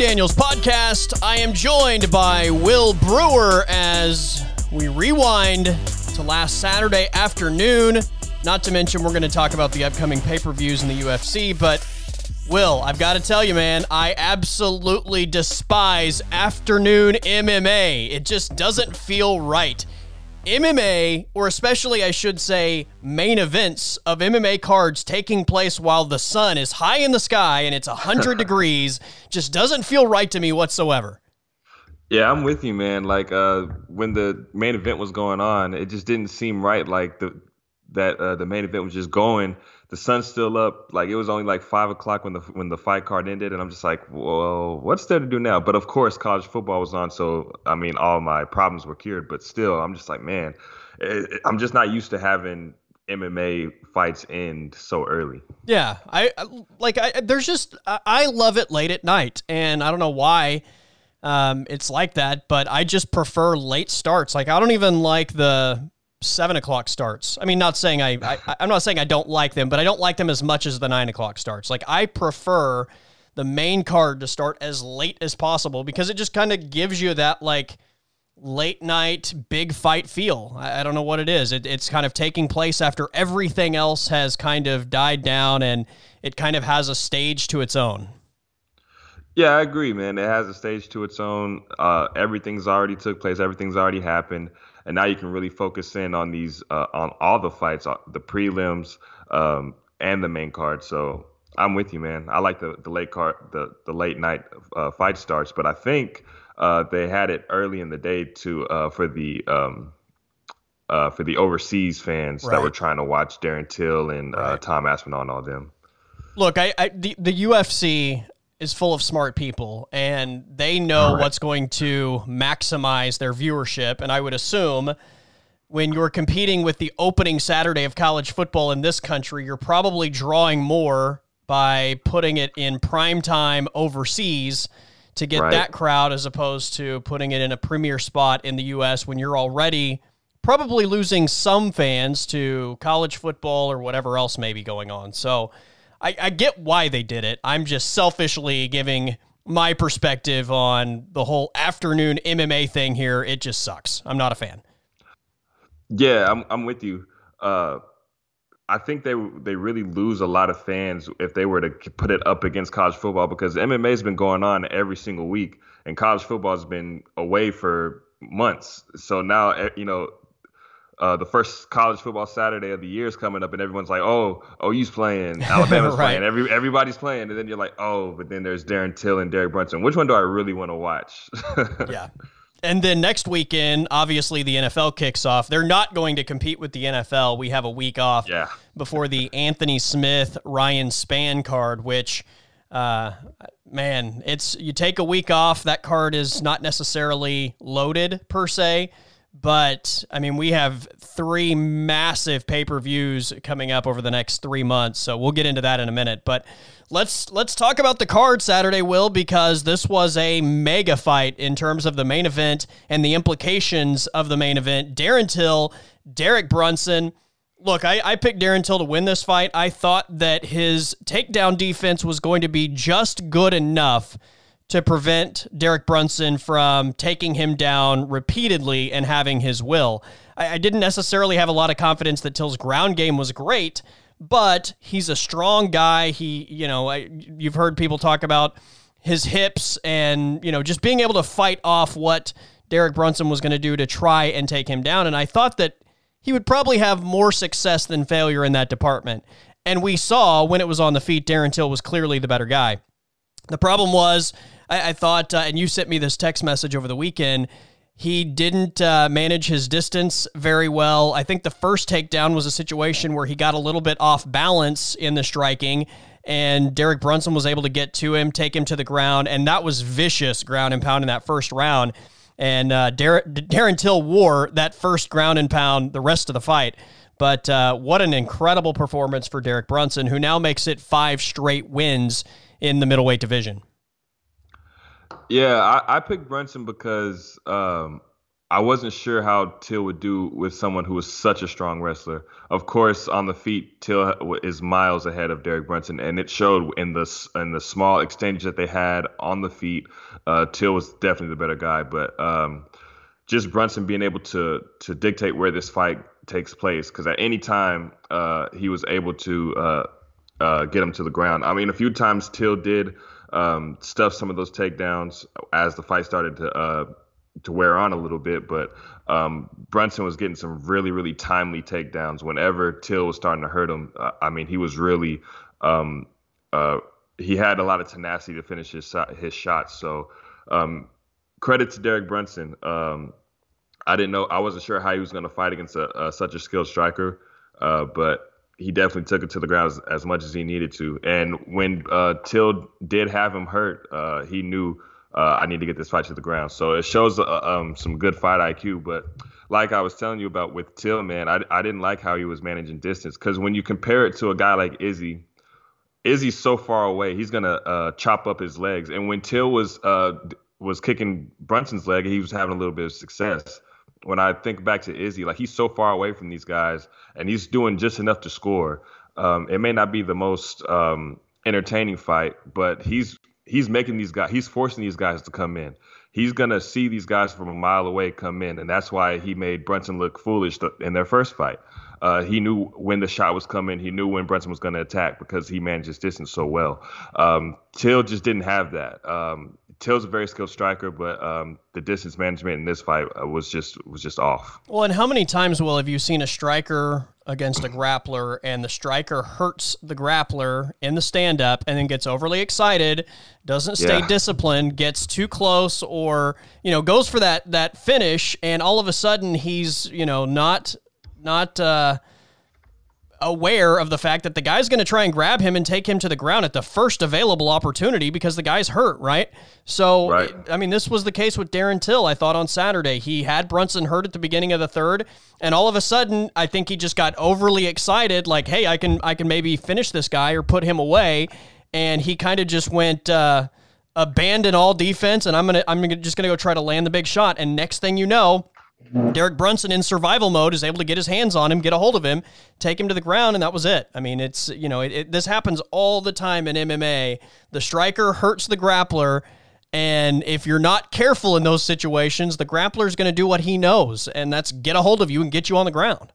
Daniels podcast. I am joined by Will Brewer as we rewind to last Saturday afternoon. Not to mention, we're going to talk about the upcoming pay per views in the UFC. But, Will, I've got to tell you, man, I absolutely despise afternoon MMA. It just doesn't feel right. MMA, or especially I should say main events of MMA cards taking place while the sun is high in the sky and it's 100 degrees, just doesn't feel right to me whatsoever. Yeah, I'm with you, man. Like uh, when the main event was going on, it just didn't seem right. Like the that uh, the main event was just going the sun's still up. Like it was only like five o'clock when the when the fight card ended, and I'm just like, well, what's there to do now? But of course, college football was on, so I mean, all my problems were cured. But still, I'm just like, man, it, it, I'm just not used to having MMA fights end so early. Yeah, I like. I there's just I love it late at night, and I don't know why. Um, it's like that, but I just prefer late starts. Like I don't even like the seven o'clock starts. I mean, not saying I, I I'm not saying I don't like them, but I don't like them as much as the nine o'clock starts. Like I prefer the main card to start as late as possible because it just kind of gives you that like late night big fight feel. I, I don't know what it is. It, it's kind of taking place after everything else has kind of died down and it kind of has a stage to its own. Yeah, I agree, man. It has a stage to its own. Uh, everything's already took place. Everything's already happened and now you can really focus in on these uh, on all the fights, uh, the prelims um, and the main card. So I'm with you, man. I like the the late card, the the late night uh, fight starts, but I think uh, they had it early in the day to uh, for the um, uh, for the overseas fans right. that were trying to watch Darren Till and right. Tom Aspinall and all them. Look, I, I the, the UFC is full of smart people and they know right. what's going to maximize their viewership. And I would assume when you're competing with the opening Saturday of college football in this country, you're probably drawing more by putting it in prime time overseas to get right. that crowd as opposed to putting it in a premier spot in the US when you're already probably losing some fans to college football or whatever else may be going on. So I, I get why they did it. I'm just selfishly giving my perspective on the whole afternoon MMA thing here. It just sucks. I'm not a fan. Yeah, I'm I'm with you. Uh, I think they they really lose a lot of fans if they were to put it up against college football because MMA has been going on every single week and college football has been away for months. So now eh, you know uh, the first college football Saturday of the year is coming up, and everyone's like, "Oh, OU's playing, Alabama's right. playing, every everybody's playing," and then you're like, "Oh," but then there's Darren Till and Derek Brunson. Which one do I really want to watch? yeah. And then next weekend, obviously the NFL kicks off. They're not going to compete with the NFL. We have a week off yeah. before the Anthony Smith Ryan Spann card, which uh, man, it's you take a week off. That card is not necessarily loaded per se. But I mean, we have three massive pay per views coming up over the next three months, so we'll get into that in a minute. But let's let's talk about the card Saturday, Will, because this was a mega fight in terms of the main event and the implications of the main event. Darren Till, Derek Brunson. Look, I, I picked Darren Till to win this fight. I thought that his takedown defense was going to be just good enough to prevent Derek Brunson from taking him down repeatedly and having his will. I, I, didn't necessarily have a lot of confidence that Till's ground game was great, but he's a strong guy. He, you know, I, you've heard people talk about his hips and, you know, just being able to fight off what Derek Brunson was going to do to try and take him down. And I thought that he would probably have more success than failure in that department. And we saw when it was on the feet, Darren Till was clearly the better guy. The problem was I, I thought, uh, and you sent me this text message over the weekend. He didn't uh, manage his distance very well. I think the first takedown was a situation where he got a little bit off balance in the striking, and Derek Brunson was able to get to him, take him to the ground, and that was vicious ground and pound in that first round. And uh, Darren, Darren Till wore that first ground and pound the rest of the fight. But uh, what an incredible performance for Derek Brunson, who now makes it five straight wins in the middleweight division. Yeah, I, I picked Brunson because um, I wasn't sure how Till would do with someone who was such a strong wrestler. Of course, on the feet, Till is miles ahead of Derek Brunson, and it showed in the in the small exchange that they had on the feet. Uh, Till was definitely the better guy, but um, just Brunson being able to to dictate where this fight takes place, because at any time uh, he was able to uh, uh, get him to the ground. I mean, a few times Till did um, stuff some of those takedowns as the fight started to uh, to wear on a little bit, but um, Brunson was getting some really, really timely takedowns. Whenever Till was starting to hurt him, uh, I mean, he was really um, uh, he had a lot of tenacity to finish his his shots. So um, credit to Derek Brunson. Um, I didn't know I wasn't sure how he was going to fight against a, a, such a skilled striker, uh, but he definitely took it to the ground as, as much as he needed to. And when uh, Till did have him hurt, uh, he knew uh, I need to get this fight to the ground. So it shows uh, um, some good fight IQ. But like I was telling you about with Till, man, I, I didn't like how he was managing distance because when you compare it to a guy like Izzy, Izzy's so far away, he's gonna uh, chop up his legs. And when Till was uh, was kicking Brunson's leg, he was having a little bit of success. When I think back to Izzy, like he's so far away from these guys, and he's doing just enough to score. Um, it may not be the most um, entertaining fight, but he's he's making these guys, he's forcing these guys to come in. He's gonna see these guys from a mile away come in, and that's why he made Brunson look foolish in their first fight. Uh, he knew when the shot was coming. He knew when Brunson was going to attack because he manages distance so well. Um, Till just didn't have that. Um, Till's a very skilled striker, but um, the distance management in this fight uh, was just was just off. Well, and how many times, Will, have you seen a striker against a grappler and the striker hurts the grappler in the stand up and then gets overly excited, doesn't stay yeah. disciplined, gets too close, or you know goes for that that finish, and all of a sudden he's you know not not. Uh, aware of the fact that the guy's going to try and grab him and take him to the ground at the first available opportunity because the guy's hurt, right? So, right. I mean, this was the case with Darren Till, I thought on Saturday. He had Brunson hurt at the beginning of the third, and all of a sudden, I think he just got overly excited like, "Hey, I can I can maybe finish this guy or put him away." And he kind of just went uh, abandon all defense and I'm to I'm gonna, just going to go try to land the big shot and next thing you know, Derek Brunson in survival mode is able to get his hands on him, get a hold of him, take him to the ground, and that was it. I mean, it's you know, it, it, this happens all the time in MMA. The striker hurts the grappler, and if you're not careful in those situations, the grappler is going to do what he knows, and that's get a hold of you and get you on the ground.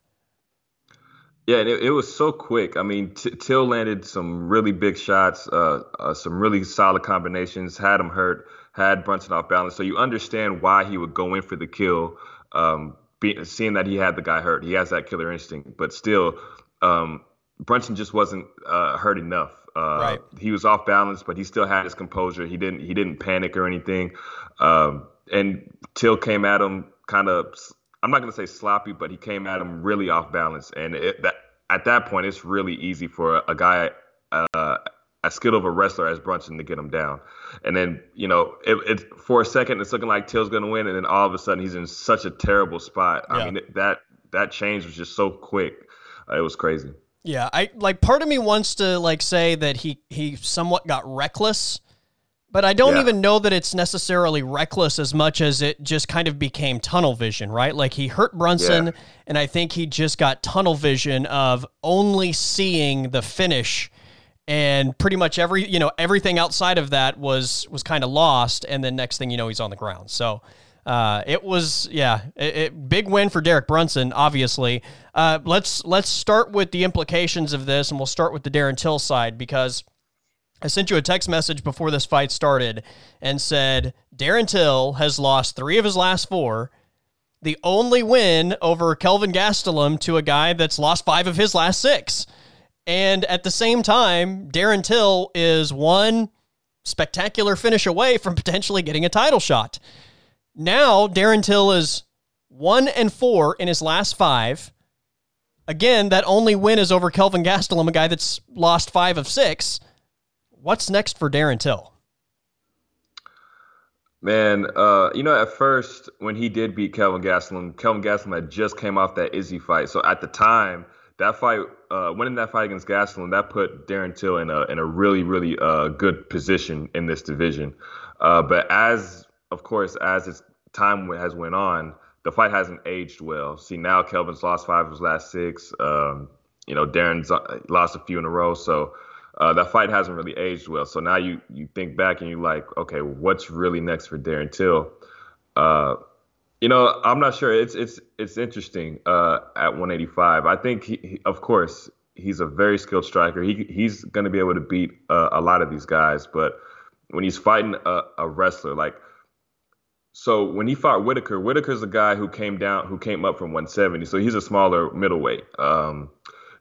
Yeah, it, it was so quick. I mean, T- Till landed some really big shots, uh, uh, some really solid combinations, had him hurt, had Brunson off balance. So you understand why he would go in for the kill um, be, seeing that he had the guy hurt, he has that killer instinct. But still, um, Brunson just wasn't uh, hurt enough. Uh, right. He was off balance, but he still had his composure. He didn't he didn't panic or anything. Um, and Till came at him kind of. I'm not gonna say sloppy, but he came at him really off balance. And it, that at that point, it's really easy for a guy uh, skilled of a wrestler as Brunson to get him down. And then, you know, it, it for a second it's looking like Till's going to win, and then all of a sudden he's in such a terrible spot. Yeah. I mean, that that change was just so quick. Uh, it was crazy. Yeah, I like part of me wants to like say that he he somewhat got reckless, but I don't yeah. even know that it's necessarily reckless as much as it just kind of became tunnel vision, right? Like he hurt Brunson, yeah. and I think he just got tunnel vision of only seeing the finish and pretty much every you know everything outside of that was was kind of lost and then next thing you know he's on the ground. So uh, it was yeah it, it, big win for Derek Brunson obviously. Uh, let's let's start with the implications of this and we'll start with the Darren Till side because I sent you a text message before this fight started and said Darren Till has lost three of his last four. The only win over Kelvin Gastelum to a guy that's lost five of his last six. And at the same time, Darren Till is one spectacular finish away from potentially getting a title shot. Now, Darren Till is one and four in his last five. Again, that only win is over Kelvin Gastelum, a guy that's lost five of six. What's next for Darren Till? Man, uh, you know, at first when he did beat Kelvin Gastelum, Kelvin Gastelum had just came off that Izzy fight. So at the time, that fight, uh, winning that fight against Gastelum, that put Darren Till in a in a really really uh, good position in this division. Uh, but as of course as its time has went on, the fight hasn't aged well. See, now Kelvin's lost five of his last six. Um, you know, Darren's uh, lost a few in a row, so uh, that fight hasn't really aged well. So now you you think back and you're like, okay, what's really next for Darren Till? You know, I'm not sure. It's it's it's interesting uh, at 185. I think, he, he, of course, he's a very skilled striker. He he's going to be able to beat uh, a lot of these guys, but when he's fighting a, a wrestler like so when he fought Whittaker, Whittaker's a guy who came down, who came up from 170. So he's a smaller middleweight. Um,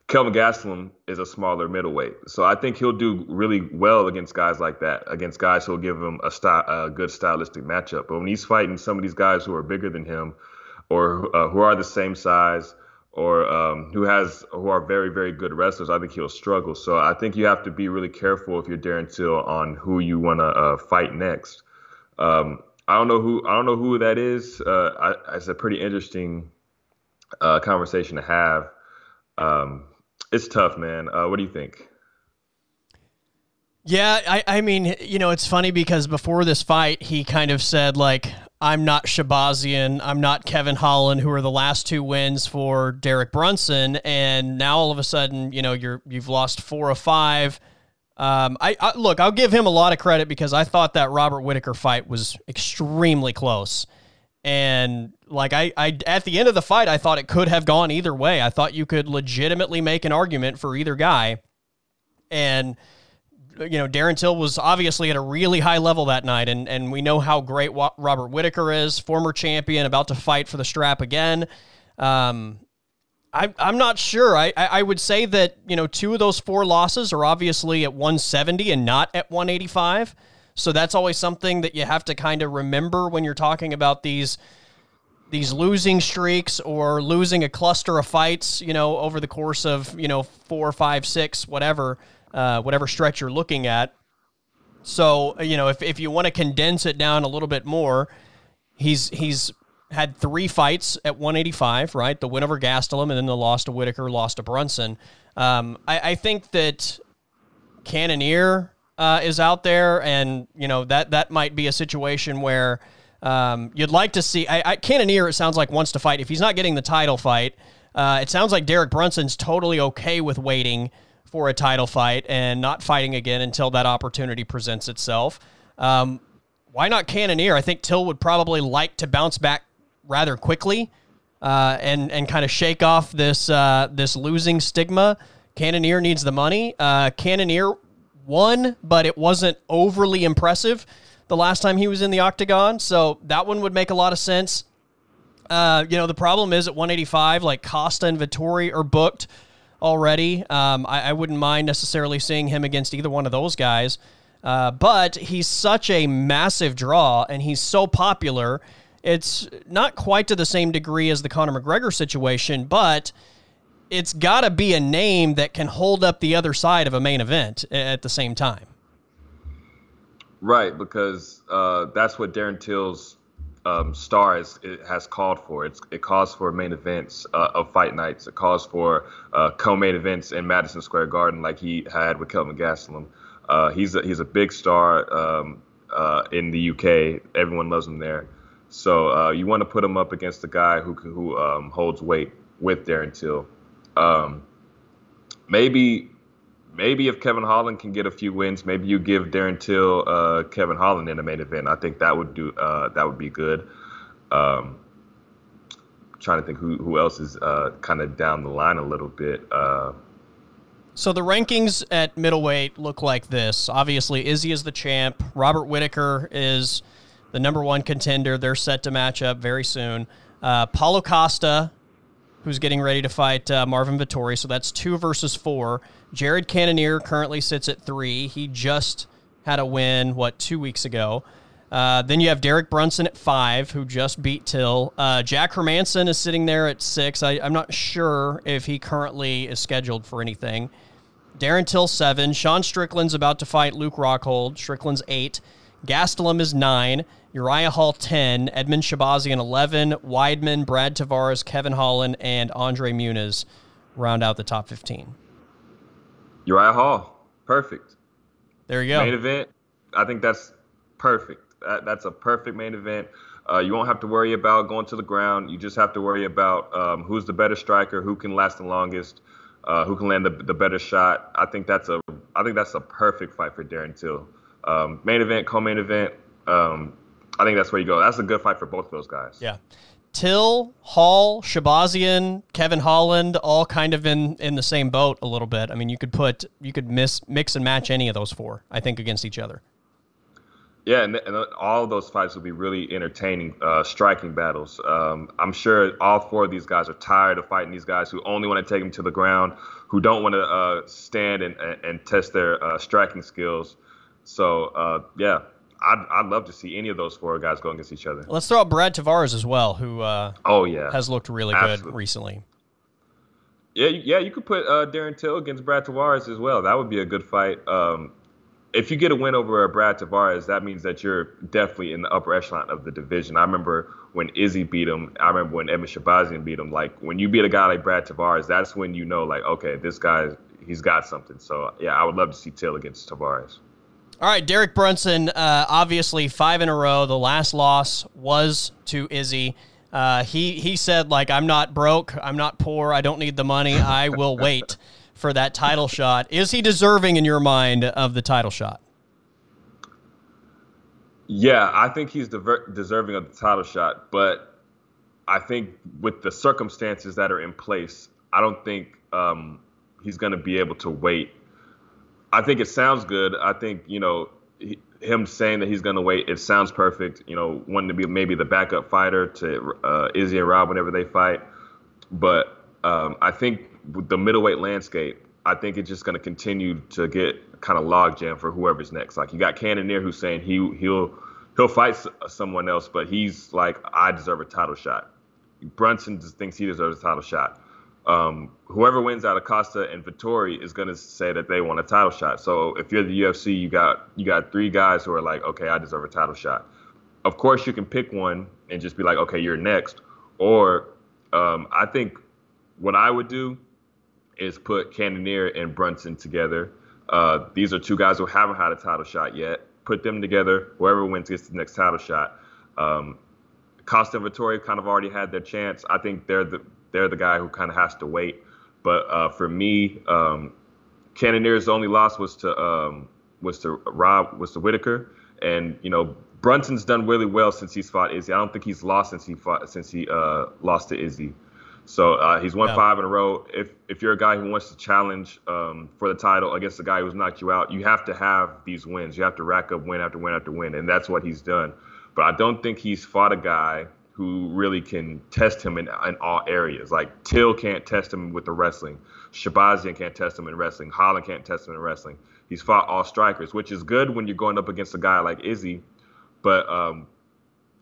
Kelvin Gastelum is a smaller middleweight. So I think he'll do really well against guys like that, against guys who'll give him a, a good stylistic matchup. But when he's fighting some of these guys who are bigger than him, or uh, who are the same size, or um, who has who are very very good wrestlers, I think he'll struggle. So I think you have to be really careful if you're Darren Till on who you want to uh, fight next. Um, I don't know who I don't know who that is. Uh, I, it's a pretty interesting uh, conversation to have. Um, it's tough, man. Uh, what do you think? Yeah, I, I mean, you know, it's funny because before this fight, he kind of said like, "I'm not Shahbazyan, I'm not Kevin Holland, who are the last two wins for Derek Brunson," and now all of a sudden, you know, you're you've lost four of five um, I, I, look, I'll give him a lot of credit because I thought that Robert Whittaker fight was extremely close, and like I, I at the end of the fight, I thought it could have gone either way. I thought you could legitimately make an argument for either guy, and you know Darren Till was obviously at a really high level that night, and and we know how great Robert Whittaker is, former champion, about to fight for the strap again. Um, I, I'm not sure. I, I would say that, you know, two of those four losses are obviously at 170 and not at 185. So that's always something that you have to kind of remember when you're talking about these these losing streaks or losing a cluster of fights, you know, over the course of, you know, four, five, six, whatever, uh, whatever stretch you're looking at. So, you know, if, if you want to condense it down a little bit more, he's he's had three fights at 185, right? The win over Gastelum and then the loss to Whittaker, loss to Brunson. Um, I, I, think that Cannonier uh, is out there, and you know that that might be a situation where um, you'd like to see. I, I, Cannonier, it sounds like wants to fight. If he's not getting the title fight, uh, it sounds like Derek Brunson's totally okay with waiting for a title fight and not fighting again until that opportunity presents itself. Um, why not Cannonier? I think Till would probably like to bounce back rather quickly uh, and and kind of shake off this uh, this losing stigma. Cannonier needs the money. Uh, Cannonier won, but it wasn't overly impressive the last time he was in the octagon, so that one would make a lot of sense. Uh, you know, the problem is at 185, like Costa and Vettori are booked already. Um, I, I, wouldn't mind necessarily seeing him against either one of those guys. Uh, but he's such a massive draw and he's so popular it's not quite to the same degree as the Conor McGregor situation, but it's got to be a name that can hold up the other side of a main event at the same time. Right, because uh, that's what Darren Till's um, star is, has called for. It's, it calls for main events uh, of fight nights. It calls for uh, co-main events in Madison Square Garden, like he had with Kelvin Gastelum. Uh, he's a, he's a big star um, uh, in the UK. Everyone loves him there. So uh, you want to put him up against the guy who who um, holds weight with Darren Till. Um, maybe maybe if Kevin Holland can get a few wins, maybe you give Darren Till uh, Kevin Holland in the main event. I think that would do uh, that would be good. Um, trying to think who who else is uh, kind of down the line a little bit. Uh, so the rankings at middleweight look like this. Obviously, Izzy is the champ. Robert Whittaker is the number one contender. They're set to match up very soon. Uh, Paulo Costa, who's getting ready to fight uh, Marvin Vettori. So that's two versus four. Jared Cannonier currently sits at three. He just had a win, what, two weeks ago. Uh, then you have Derek Brunson at five, who just beat Till. Uh, Jack Hermansson is sitting there at six. I, am not sure if he currently is scheduled for anything. Darren Till seven. Sean Strickland's about to fight Luke Rockhold. Strickland's eight. Gastelum is nine. Uriah Hall 10, Edmen Shahbazyan 11, Weidman, Brad Tavares, Kevin Holland, and Andre Muniz round out the top 15. Uriah Hall, perfect. There you go. Main event, I think that's perfect. That, that's a perfect main event. Uh, you won't have to worry about going to the ground. You just have to worry about um, who's the better striker, who can last the longest, uh, who can land the, the better shot. I think that's a I think that's a perfect fight for Darren Till. Um, main event, co-main event. Um, I think that's where you go. That's a good fight for both of those guys. Yeah. Till, Hall, Shahbazyan, Kevin Holland, all kind of in in the same boat a little bit. I mean, you could put you could miss mix and match any of those four, I think, against each other. Yeah, and, and all of those fights will be really entertaining, uh, striking battles. Um, I'm sure all four of these guys are tired of fighting these guys who only want to take them to the ground, who don't want to uh, stand and, and test their uh, striking skills. So, uh, yeah, I'd, I'd love to see any of those four guys go against each other. Let's throw out Brad Tavares as well, who uh, oh yeah has looked really Absolutely. good recently. Yeah, yeah, you could put uh, Darren Till against Brad Tavares as well. That would be a good fight. Um, if you get a win over Brad Tavares, that means that you're definitely in the upper echelon of the division. I remember when Izzy beat him. I remember when Edmen Shahbazyan beat him. Like when you beat a guy like Brad Tavares, that's when you know, like, okay, this guy, he's got something. So yeah, I would love to see Till against Tavares. All right, Derek Brunson, uh, obviously five in a row. The last loss was to Izzy. Uh, he he said like I'm not broke, I'm not poor, I don't need the money. I will wait for that title shot. Is he deserving in your mind of the title shot? Yeah, I think he's deserving of the title shot, but I think with the circumstances that are in place, I don't think um, he's going to be able to wait I think it sounds good. I think you know he, him saying that he's going to wait. It sounds perfect. You know, wanting to be maybe the backup fighter to uh, Izzy and Rob whenever they fight. But um, I think the middleweight landscape, I think it's just going to continue to get kind of logjam for whoever's next. Like you got Cannonier who's saying he he'll he'll fight someone else, but he's like I deserve a title shot. Brunson just thinks he deserves a title shot um, whoever wins out of Costa and Vettori is going to say that they want a title shot. So if you're the UFC, you got you got three guys who are like, okay, I deserve a title shot. Of course, you can pick one and just be like, okay, you're next. Or um, I think what I would do is put Cannonier and Brunson together. Uh, these are two guys who haven't had a title shot yet. Put them together. Whoever wins gets the next title shot. Um, Costa and Vettori kind of already had their chance. I think they're the they're the guy who kind of has to wait. But uh, for me, um, Cannonier's only loss was to um, was to Rob was to Whittaker, and you know Brunson's done really well since he's fought Izzy. I don't think he's lost since he fought since he uh, lost to Izzy. So uh, he's won five in a row. If if you're a guy who wants to challenge um, for the title against the guy who's knocked you out, you have to have these wins. You have to rack up win after win after win, and that's what he's done. But I don't think he's fought a guy who really can test him in, in all areas. Like Till can't test him with the wrestling. Shahbazyan can't test him in wrestling. Holland can't test him in wrestling. He's fought all strikers, which is good when you're going up against a guy like Izzy. But um,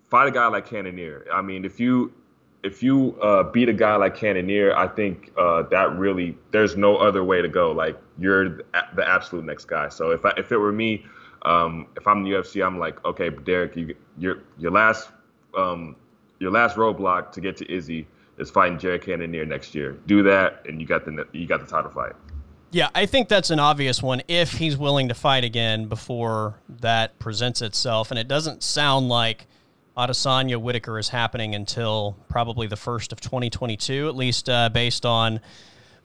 fight a guy like Cannonier. I mean, if you if you uh, beat a guy like Cannonier, I think uh, that really there's no other way to go. Like you're the absolute next guy. So if I, if it were me, um, if I'm the UFC, I'm like, okay, Derek, you, your your last um, your last roadblock to get to Izzy is fighting Jared Cannonier next year. Do that, and you got the you got the title fight. Yeah, I think that's an obvious one if he's willing to fight again before that presents itself. And it doesn't sound like Adesanya Whittaker is happening until probably the first of 2022, at least uh, based on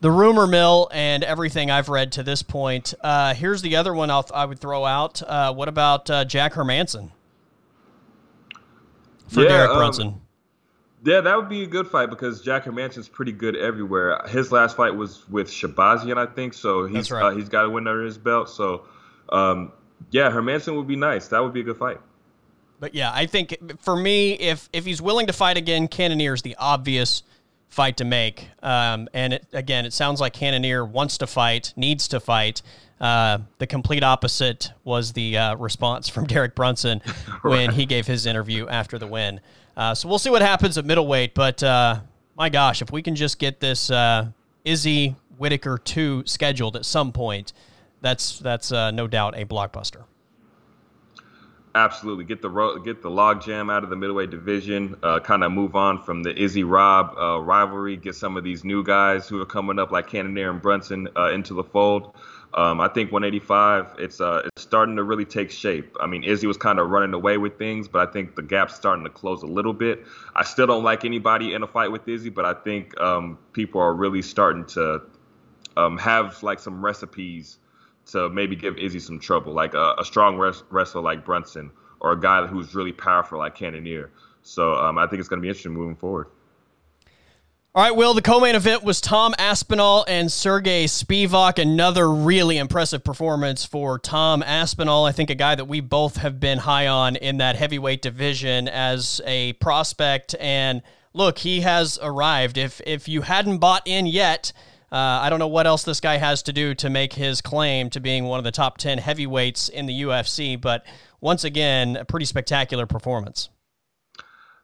the rumor mill and everything I've read to this point. Uh, here's the other one I'll, i would throw out. Uh, what about uh, Jack Hermansson for yeah, Derek um, Brunson? Um, yeah, that would be a good fight because Jack Hermansson's pretty good everywhere. His last fight was with Shahbazyan, I think, so he's right. uh, he's got a win under his belt. So, um, yeah, Hermansson would be nice. That would be a good fight. But yeah, I think for me, if if he's willing to fight again, Cannonier is the obvious fight to make. Um, and it, again, it sounds like Cannonier wants to fight, needs to fight. Uh, the complete opposite was the uh, response from Derek Brunson when he gave his interview after the win. Uh, so we'll see what happens at middleweight. But uh, my gosh, if we can just get this uh, Izzy Whittaker 2 scheduled at some point, that's, that's uh, no doubt a blockbuster. Absolutely, get the ro- get the logjam out of the middleweight division. Uh, kind of move on from the Izzy Rob uh, rivalry. Get some of these new guys who are coming up, like Cannonier and Brunson, into the fold. Um, I think 185, it's uh, it's starting to really take shape. I mean, Izzy was kind of running away with things, but I think the gap's starting to close a little bit. I still don't like anybody in a fight with Izzy, but I think um, people are really starting to um, have like some recipes to maybe give Izzy some trouble, like a, a strong res- wrestler like Brunson or a guy who's really powerful like Cannonier. So um, I think it's going to be interesting moving forward. All right, Will, the co-main event was Tom Aspinall and Sergey Spivak. Another really impressive performance for Tom Aspinall. I think a guy that we both have been high on in that heavyweight division as a prospect. And look, he has arrived. If if you hadn't bought in yet, uh, I don't know what else this guy has to do to make his claim to being one of the top 10 heavyweights in the UFC. But once again, a pretty spectacular performance.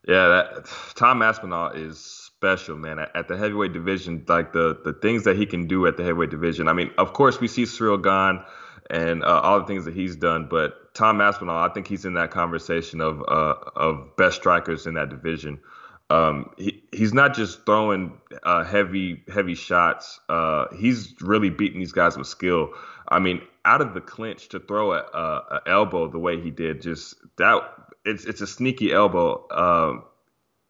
Yeah, that, Tom Aspinall is special, man. At, the heavyweight division, like the the things that he can do at the heavyweight division. I mean, of course, we see Ciryl Gane and uh, all the things that he's done, but Tom Aspinall, I think he's in that conversation of uh, of best strikers in that division. Um, he, he's not just throwing uh, heavy heavy shots. Uh, he's really beating these guys with skill. I mean, out of the clinch to throw a, a, a elbow the way he did, just that it's it's a sneaky elbow.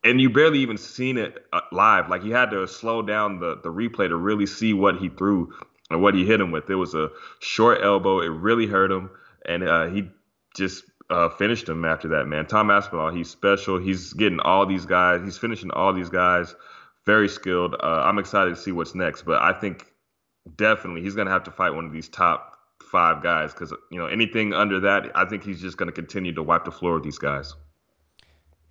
And you barely even seen it uh, live. Like you had to slow down the the replay to really see what he threw and what he hit him with. It was a short elbow. It really hurt him, and uh, he just uh, finished him after that. Man, Tom Aspinall, he's special. He's getting all these guys. He's finishing all these guys. Very skilled. Uh, I'm excited to see what's next, but I think definitely he's gonna have to fight one of these top five guys because you know anything under that, I think he's just gonna continue to wipe the floor with these guys.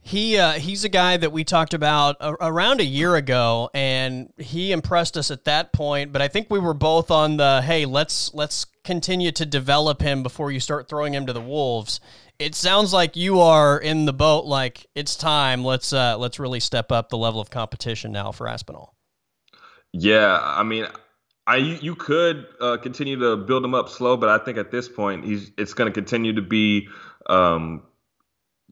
He uh, he's a guy that we talked about a- around a year ago, and he impressed us at that point. But I think we were both on the hey, let's let's continue to develop him before you start throwing him to the wolves. It sounds like you are in the boat. Like it's time. Let's uh, let's really step up the level of competition now for Aspinall. Yeah, I mean, I you could uh, continue to build him up slow, but I think at this point he's it's going to continue to be um,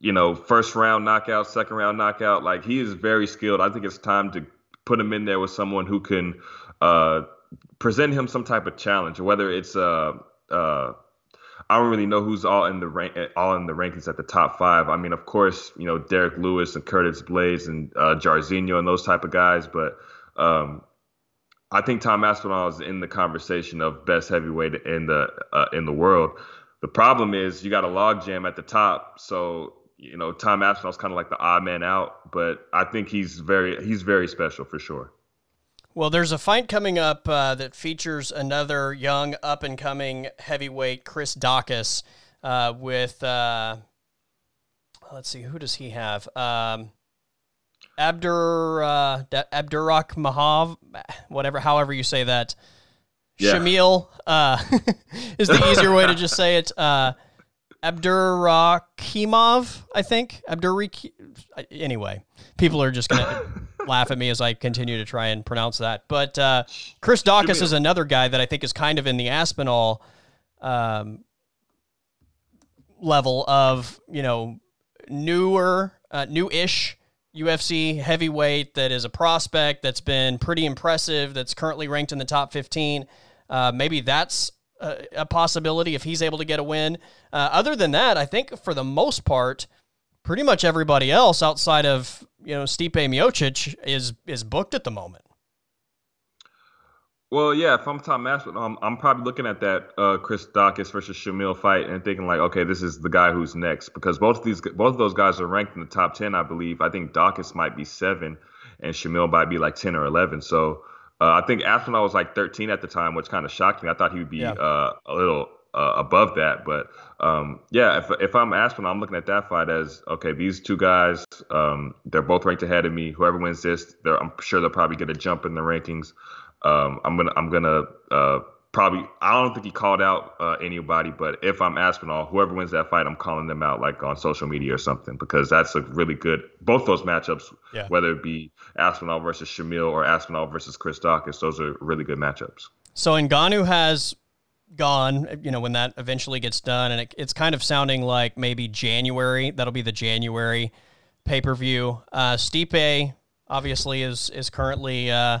you know, first round knockout, second round knockout. Like he is very skilled. I think it's time to put him in there with someone who can uh, present him some type of challenge, whether it's uh, uh, I don't really know who's all in the rank, all in the rankings at the top five. I mean, of course, you know Derrick Lewis and Curtis Blaydes and uh, Jairzinho and those type of guys, but um, I think Tom Aspinall is in the conversation of best heavyweight in the uh, in the world. The problem is you got a logjam at the top, so you know, Tom Aspinall's kind of like the odd man out, but I think he's very he's very special for sure. Well, there's a fight coming up uh, that features another young up and coming heavyweight, Chris Daukaus, uh, with uh, let's see, who does he have? Um, Abdur uh, Abdurak Mahav, whatever, however you say that. Yeah. Shamil uh, is the easier way to just say it. Abdurakhimov, I think. Abdurik. Anyway, people are just going to laugh at me as I continue to try and pronounce that. But uh, Chris Daukaus is another guy that I think is kind of in the Aspinall um, level of, you know, newer, uh, new-ish UFC heavyweight that is a prospect that's been pretty impressive, that's currently ranked in the top 15. Uh, maybe that's a, possibility if he's able to get a win. Uh, other than that, I think for the most part, pretty much everybody else outside of you know Stipe Miocic is is booked at the moment. Well, yeah, if I'm Tom I'm, I'm probably looking at that uh, Chris Daukaus versus Shamil fight and thinking like, okay, this is the guy who's next because both of these both of those guys are ranked in the top ten, I believe. I think Daukaus might be seven, and Shamil might be like ten or eleven. So uh, I think Aspinall was like 13 at the time, which kind of shocked me. I thought he would be yeah. uh, a little uh, above that, but um, yeah, if if I'm Aspinall, I'm looking at that fight as okay. These two guys, um, they're both ranked ahead of me. Whoever wins this, I'm sure they'll probably get a jump in the rankings. Um, I'm gonna I'm gonna uh, probably I don't think he called out uh, anybody, but if I'm Aspinall, whoever wins that fight, I'm calling them out like on social media or something because that's a really good both those matchups, yeah. whether it be Aspinall versus Shamil or Aspinall versus Chris Daukaus, those are really good matchups. So Ngannou has gone. You know, when that eventually gets done, and it, it's kind of sounding like maybe January. That'll be the January pay per view. Uh, Stipe obviously is is currently uh,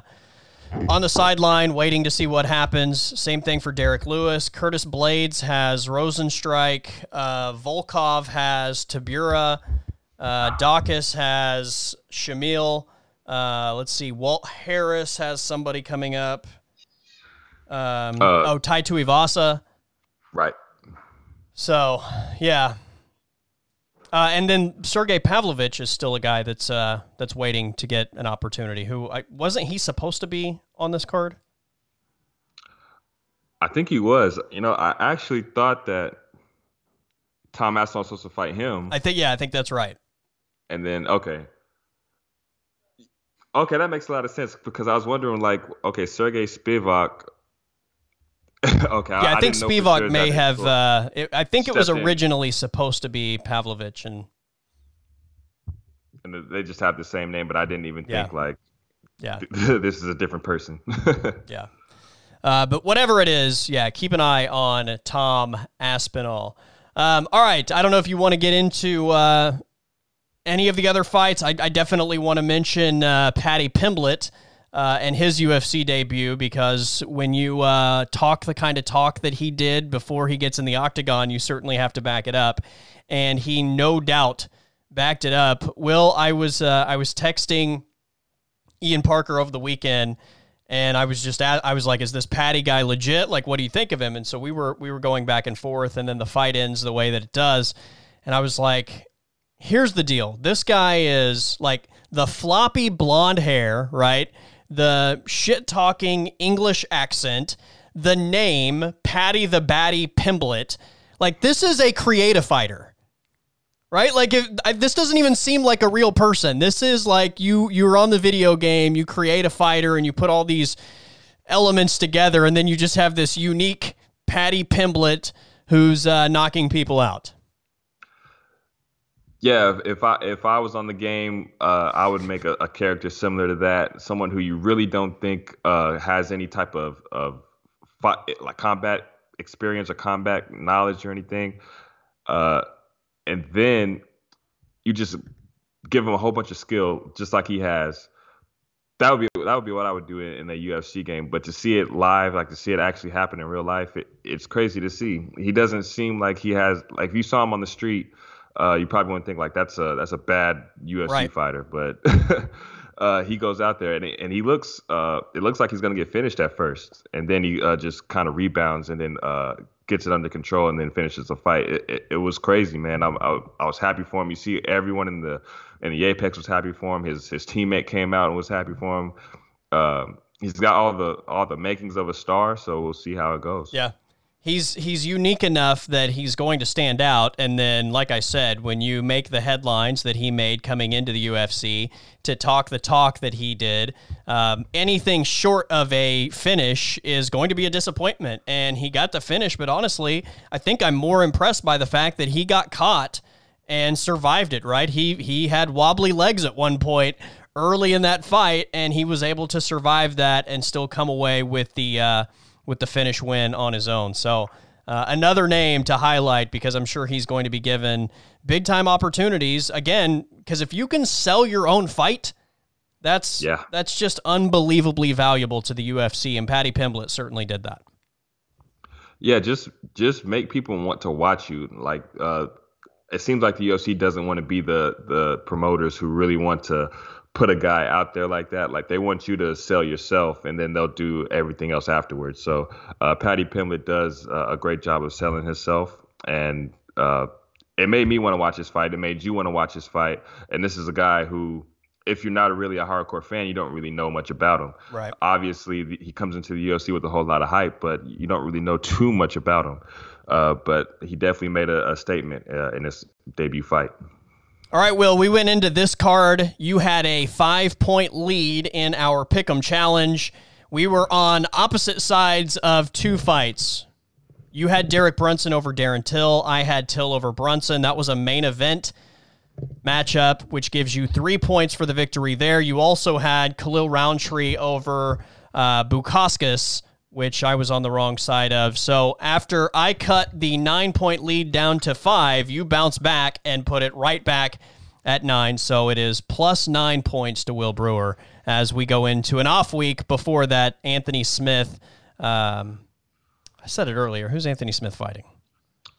on the sideline waiting to see what happens. Same thing for Derrick Lewis. Curtis Blaydes has Rozenstruik. Uh, Volkov has Tybura. Uh, Daukaus has Shamil. Uh, let's see. Walt Harris has somebody coming up. Um, uh, oh, Tai Tuivasa. Right. So, yeah. Uh, and then Sergey Pavlovich is still a guy that's uh, that's waiting to get an opportunity. Who I, wasn't he supposed to be on this card? I think he was. You know, I actually thought that Tom Aspinall was supposed to fight him. I think yeah, I think that's right. And then okay, okay, that makes a lot of sense because I was wondering like, okay, Sergey Spivak okay. Yeah, I, I think Spivak sure may have. Uh, it, I think it was originally in. supposed to be Pavlovich, and and they just have the same name, but I didn't even yeah. think like, yeah, this is a different person. yeah. Uh, but whatever it is, yeah, keep an eye on Tom Aspinall. Um, all right, I don't know if you want to get into uh, any of the other fights. I, I definitely want to mention uh, Paddy Pimblett uh, and his UFC debut because when you uh, talk the kind of talk that he did before he gets in the octagon, you certainly have to back it up. And he no doubt backed it up. Will, I was uh, I was texting Ian Parker over the weekend, and I was just at, I was like, "Is this Paddy guy legit? Like, what do you think of him?" And so we were we were going back and forth, and then the fight ends the way that it does, and I was like, "Here's the deal. This guy is like." The floppy blonde hair, right? The shit talking English accent, the name Paddy the Baddy Pimblett. Like this is a creative fighter. Right? Like if, I, this doesn't even seem like a real person. This is like you you're on the video game, you create a fighter and you put all these elements together and then you just have this unique Paddy Pimblett who's uh, knocking people out. Yeah, if I if I was on the game, uh, I would make a, a, character similar to that. Someone who you really don't think uh, has any type of of fight, like combat experience or combat knowledge or anything, uh, and then you just give him a whole bunch of skill, just like he has. That would be that would be what I would do in, in a UFC game. But to see it live, like to see it actually happen in real life, it, it's crazy to see. He doesn't seem like he has like if you saw him on the street uh, you probably wouldn't think like that's a that's a bad UFC right. fighter, but uh, he goes out there and and he looks uh, it looks like he's gonna get finished at first, and then he uh, just kind of rebounds and then uh, gets it under control and then finishes the fight. It, it, it was crazy, man. I, I, I was happy for him. You see, everyone in the in the Apex was happy for him. His his teammate came out and was happy for him. Um, he's got all the all the makings of a star, so we'll see how it goes. Yeah, he's he's unique enough that he's going to stand out. And then like i said when you make the headlines that he made coming into the ufc to talk the talk that he did um, anything short of a finish is going to be a disappointment. And he got the finish but honestly i think i'm more impressed by the fact that he got caught and survived it right? He he had wobbly legs at one point early in that fight and he was able to survive that and still come away with the uh, with the finish win on his own. So uh, another name to highlight because I'm sure he's going to be given big time opportunities again. Because if you can sell your own fight, that's yeah. that's just unbelievably valuable to the UFC, and Paddy Pimblett certainly did that. Yeah, just just make people want to watch you. Like uh, it seems like the UFC doesn't want to be the the promoters who really want to put a guy out there like that. Like they want you to sell yourself, and then they'll do everything else afterwards. So uh, Paddy Pimblett does uh, a great job of selling himself, and uh, it made me want to watch his fight. It made you want to watch his fight. And this is a guy who, if you're not really a hardcore fan, you don't really know much about him. Right. Obviously, he comes into the UFC with a whole lot of hype, but you don't really know too much about him. Uh, but he definitely made a, a statement uh, in his debut fight. All right, Will, we went into this card. You had a five point lead in our Pick'em challenge. We were on opposite sides of two fights. You had Derek Brunson over Darren Till. I had Till over Brunson. That was a main event matchup, which gives you three points for the victory there. You also had Khalil Rountree over uh. Which I was on the wrong side of. So after I cut the nine point lead down to five, you bounce back and put it right back at nine. So it is plus nine points to Will Brewer as we go into an off week before that. Anthony Smith. Um, I said it earlier. Who's Anthony Smith fighting?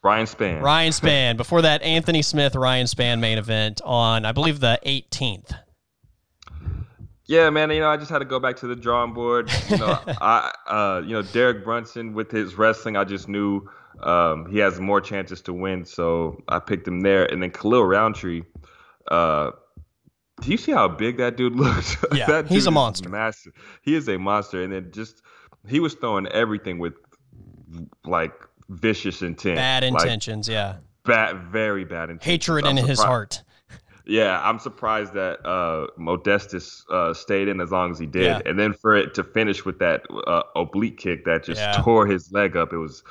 Ryan Spann. Ryan Spann. Before that, Anthony Smith, Ryan Spann main event on, I believe, the 18th. Yeah, man. You know, I just had to go back to the drawing board. You know, I, uh, you know, Derek Brunson with his wrestling, I just knew um, he has more chances to win, so I picked him there. And then Khalil Rountree. Uh, do you see how big that dude looks? Yeah, that he's a monster. Massive. He is a monster, and then just he was throwing everything with like vicious intent, bad like, intentions. Yeah, bad, very bad intentions. Hatred in his heart. Yeah, I'm surprised that uh, Modestas uh, stayed in as long as he did, yeah. and then for it to finish with that uh, oblique kick that just yeah. tore his leg up, it was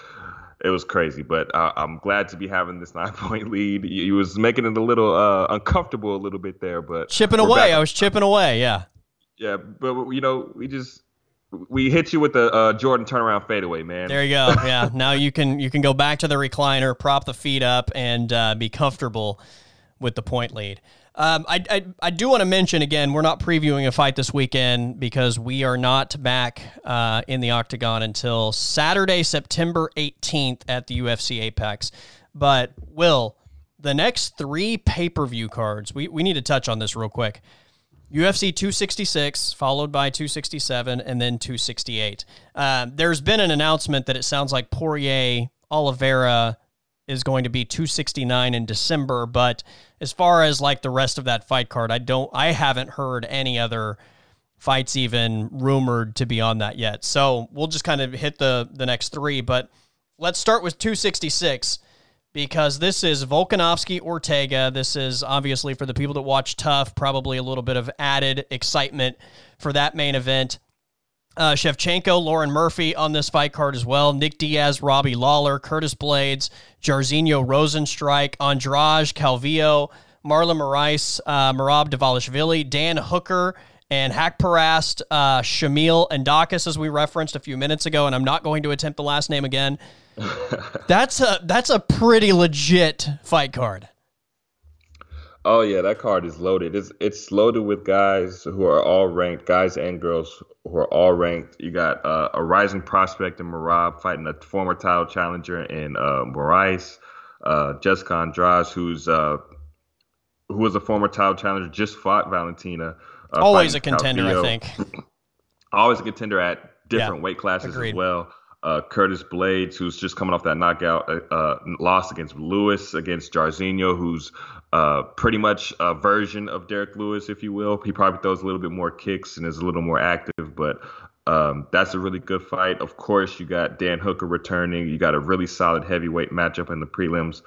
it was crazy. But uh, I'm glad to be having this nine point lead. He was making it a little uh, uncomfortable a little bit there, but chipping away. Back. I was chipping away. Yeah. Yeah, but you know, we just we hit you with the uh, Jordan turnaround fadeaway, man. There you go. Yeah. now you can you can go back to the recliner, prop the feet up, and uh, be comfortable with the point lead. Um, I, I, I do want to mention again, we're not previewing a fight this weekend because we are not back uh, in the octagon until Saturday, September 18th at the UFC Apex. But Will, the next three pay per view cards, we, we need to touch on this real quick. UFC 266, followed by 267, and then 268. Um, there's been an announcement that it sounds like Poirier Oliveira is going to be 269 in December, but as far as like the rest of that fight card, I don't, I haven't heard any other fights even rumored to be on that yet. So we'll just kind of hit the the next three, but let's start with 266 because this is Volkanovski Ortega. This is obviously for the people that watch TUF, probably a little bit of added excitement for that main event. Uh, Shevchenko, Lauren Murphy on this fight card as well. Nick Diaz, Robbie Lawler, Curtis Blaydes, Jairzinho Rozenstruik, Andrade Calvillo, Marlon Moraes, uh, Merab Dvalishvili, Dan Hooker, and Haqparast, uh, Shamil and Daukaus, as we referenced a few minutes ago. And I'm not going to attempt the last name again. that's a that's a pretty legit fight card. Oh yeah, that card is loaded. It's it's loaded with guys who are all ranked, guys and girls who are all ranked. You got uh, a rising prospect in Merab fighting a former title challenger in uh, Moraes. Uh, Jessica Andrade, who's uh, who was a former title challenger, just fought Valentina. Uh, Always a contender, Calvillo. I think. Always a contender at different yeah, weight classes agreed. as well uh, Curtis Blaydes, who's just coming off that knockout uh, uh, loss against Lewis, against Jairzinho, who's uh, pretty much a version of Derrick Lewis, if you will. He probably throws a little bit more kicks and is a little more active, but um, that's a really good fight. Of course, you got Dan Hooker returning. You got a really solid heavyweight matchup in the prelims.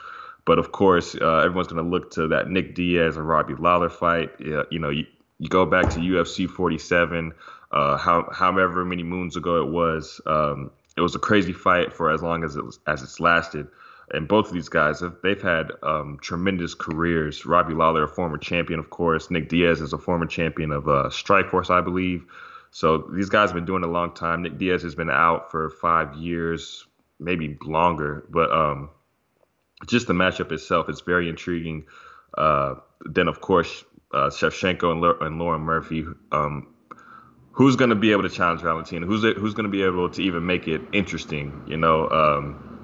But of course, uh, everyone's going to look to that Nick Diaz and Robbie Lawler fight. you know, you, you go back to UFC 47, uh, how, however many moons ago it was. Um, it was a crazy fight for as long as it was, as it's lasted. And both of these guys, have they've had um, tremendous careers. Robbie Lawler, a former champion, of course. Nick Diaz is a former champion of uh, Strikeforce, I believe. So these guys have been doing a long time. Nick Diaz has been out for five years, maybe longer. But um, just the matchup itself is very intriguing. Uh, then, of course, uh, Shevchenko and, and Lauren Murphy. Um, who's going to be able to challenge Valentina? Who's it, who's going to be able to even make it interesting? You know, um,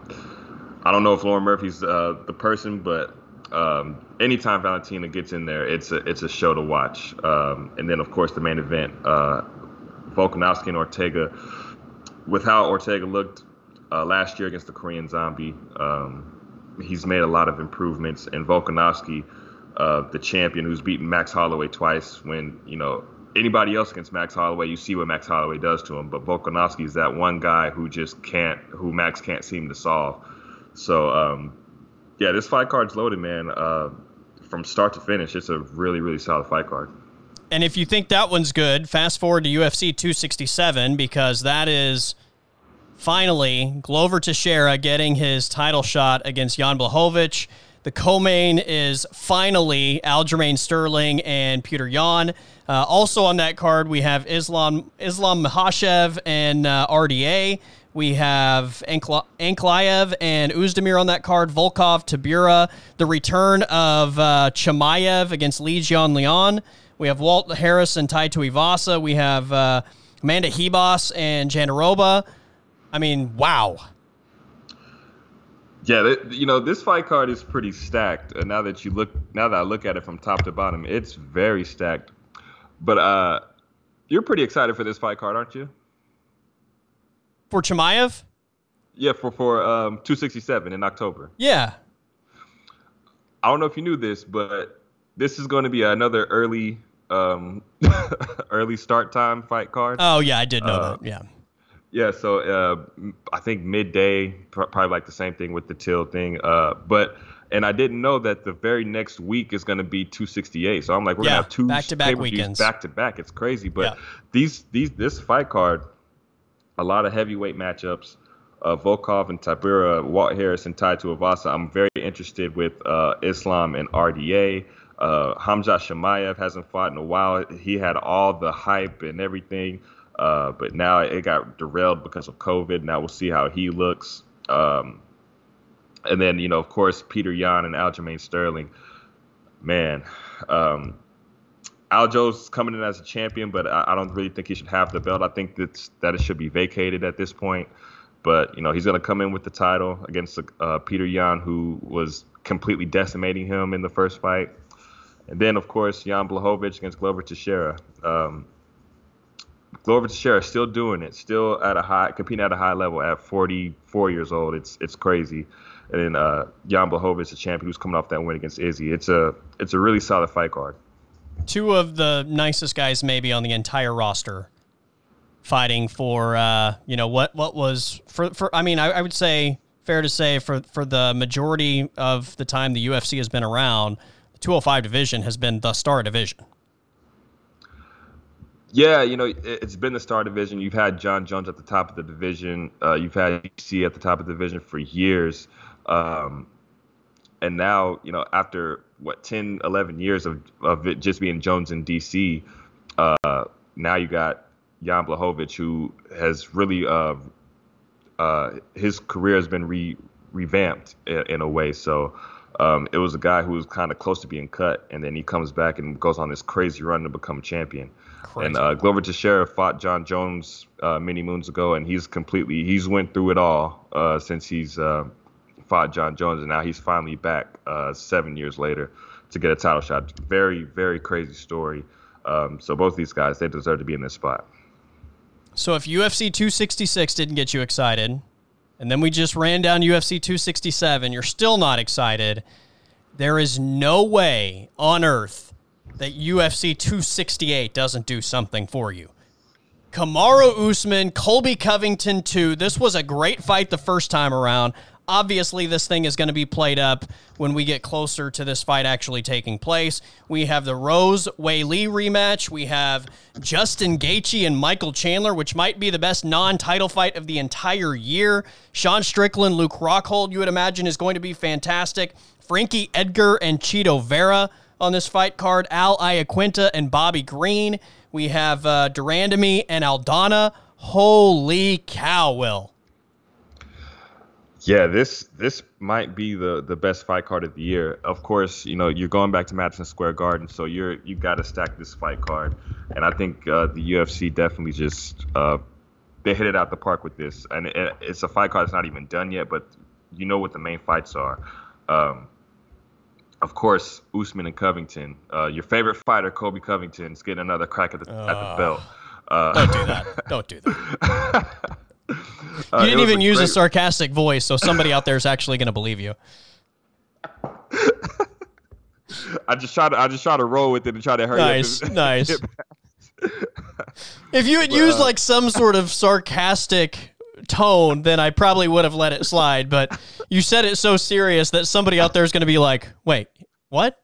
I don't know if Lauren Murphy's uh, the person, but um, anytime Valentina gets in there, it's a it's a show to watch. Um, and then of course the main event, uh, Volkanovski and Ortega. With how Ortega looked uh, last year against the Korean Zombie, um, he's made a lot of improvements. And Volkanovski, uh, the champion who's beaten Max Holloway twice, when you know anybody else against Max Holloway, you see what Max Holloway does to him. But Volkanovski is that one guy who just can't, who Max can't seem to solve. So, um, yeah, this fight card's loaded, man. Uh, from start to finish, it's a really, really solid fight card. And if you think that one's good, fast forward to UFC 267 because that is finally Glover Teixeira getting his title shot against Jan Blachowicz. The co-main is finally Aljamain Sterling and Peter Yan. Uh, also on that card, we have Islam Islam Makhachev and uh, RDA. We have Ankalaev and Oezdemir on that card. Volkov, Tybura. The return of uh, Chimaev against Jian Lian. We have Walt Harris and Tai Tuivasa. We have uh, Amanda Ribas and Jandiroba. I mean, wow. Yeah, you know this fight card is pretty stacked. Uh, now that you look, now that I look at it from top to bottom, it's very stacked. But uh, you're pretty excited for this fight card, aren't you? For Chimaev? Yeah, for for um, 267 in October. Yeah. I don't know if you knew this, but this is going to be another early um, early start time fight card. Oh yeah, I did know uh, that. Yeah. Yeah, so uh, I think midday, probably like the same thing with the till thing. Uh, but and I didn't know that the very next week is going to be 268. So I'm like, we're yeah, gonna have two back to back weekends, back to back. It's crazy, but yeah. these these this fight card, a lot of heavyweight matchups. Uh, Volkov and Tybura, Walt Harris and Tai Tuivasa. I'm very interested with uh, Islam and RDA. Uh, Khamzat Chimaev hasn't fought in a while. He had all the hype and everything. Uh, but now it got derailed because of COVID. Now we'll see how he looks. Um, and then, you know, of course, Peter Yan and Aljamain Sterling. Man, um, Aljo's coming in as a champion, but I, I, don't really think he should have the belt. I think that that it should be vacated at this point. But you know, he's going to come in with the title against uh, Peter Yan, who was completely decimating him in the first fight. And then, of course, Jan Blachowicz against Glover Teixeira. Um, Glover Teixeira is still doing it, still at a high, competing at a high level at 44 years old. It's it's crazy. And then uh, Jan Blachowicz, a champion who's coming off that win against Izzy. It's a it's a really solid fight card. Two of the nicest guys maybe on the entire roster fighting for uh, you know what what was for for I mean I, I would say fair to say for for the majority of the time the UFC has been around, the 205 division has been the star division. Yeah, you know, it's been the star division. You've had Jon Jones at the top of the division. Uh, you've had DC at the top of the division for years. Um, and now, you know, after what 10, 11 years of, of it just being Jones in DC, uh, now you got Jan Blachowicz, who has really uh, uh, his career has been re, revamped in, in, a way. So um, it was a guy who was kind of close to being cut, and then he comes back and goes on this crazy run to become champion. Crazy. And uh, Glover Teixeira fought Jon Jones uh, many moons ago, and he's completely he's went through it all uh, since he's uh, fought Jon Jones, and now he's finally back uh, seven years later to get a title shot. Very very crazy story. Um, so both these guys they deserve to be in this spot. So if UFC 266 didn't get you excited, and then we just ran down UFC 267, you're still not excited. There is no way on earth that UFC 268 doesn't do something for you. Kamaru Usman, Colby Covington 2. This was a great fight the first time around. Obviously, this thing is going to be played up when we get closer to this fight actually taking place. We have the Rose Weili rematch. We have Justin Gaethje and Michael Chandler, which might be the best non-title fight of the entire year. Sean Strickland, Luke Rockhold, you would imagine, is going to be fantastic. Frankie Edgar and Chito Vera on this fight card Al Iaquinta and Bobby Green. We have uh, de Randamie and Aldana. Holy cow, Will. Yeah, this this might be the the best fight card of the year. Of course, you know you're going back to Madison Square Garden, so you're you got to stack this fight card, and I think uh, the UFC definitely just uh, they hit it out the park with this, and it, it's a fight card that's not even done yet, but you know what the main fights are. Um, of course, Usman and Covington. Uh, your favorite fighter, Colby Covington, is getting another crack at the, at the belt. Uh, don't do that. Don't do that. Uh, you didn't even a use great... a sarcastic voice, so somebody out there is actually going to believe you. I just try to I just try to roll with it and try to hurry. Nice, nice. if you had used uh, like some sort of sarcastic tone, then I probably would have let it slide. But you said it so serious that somebody out there is going to be like, "Wait, what?"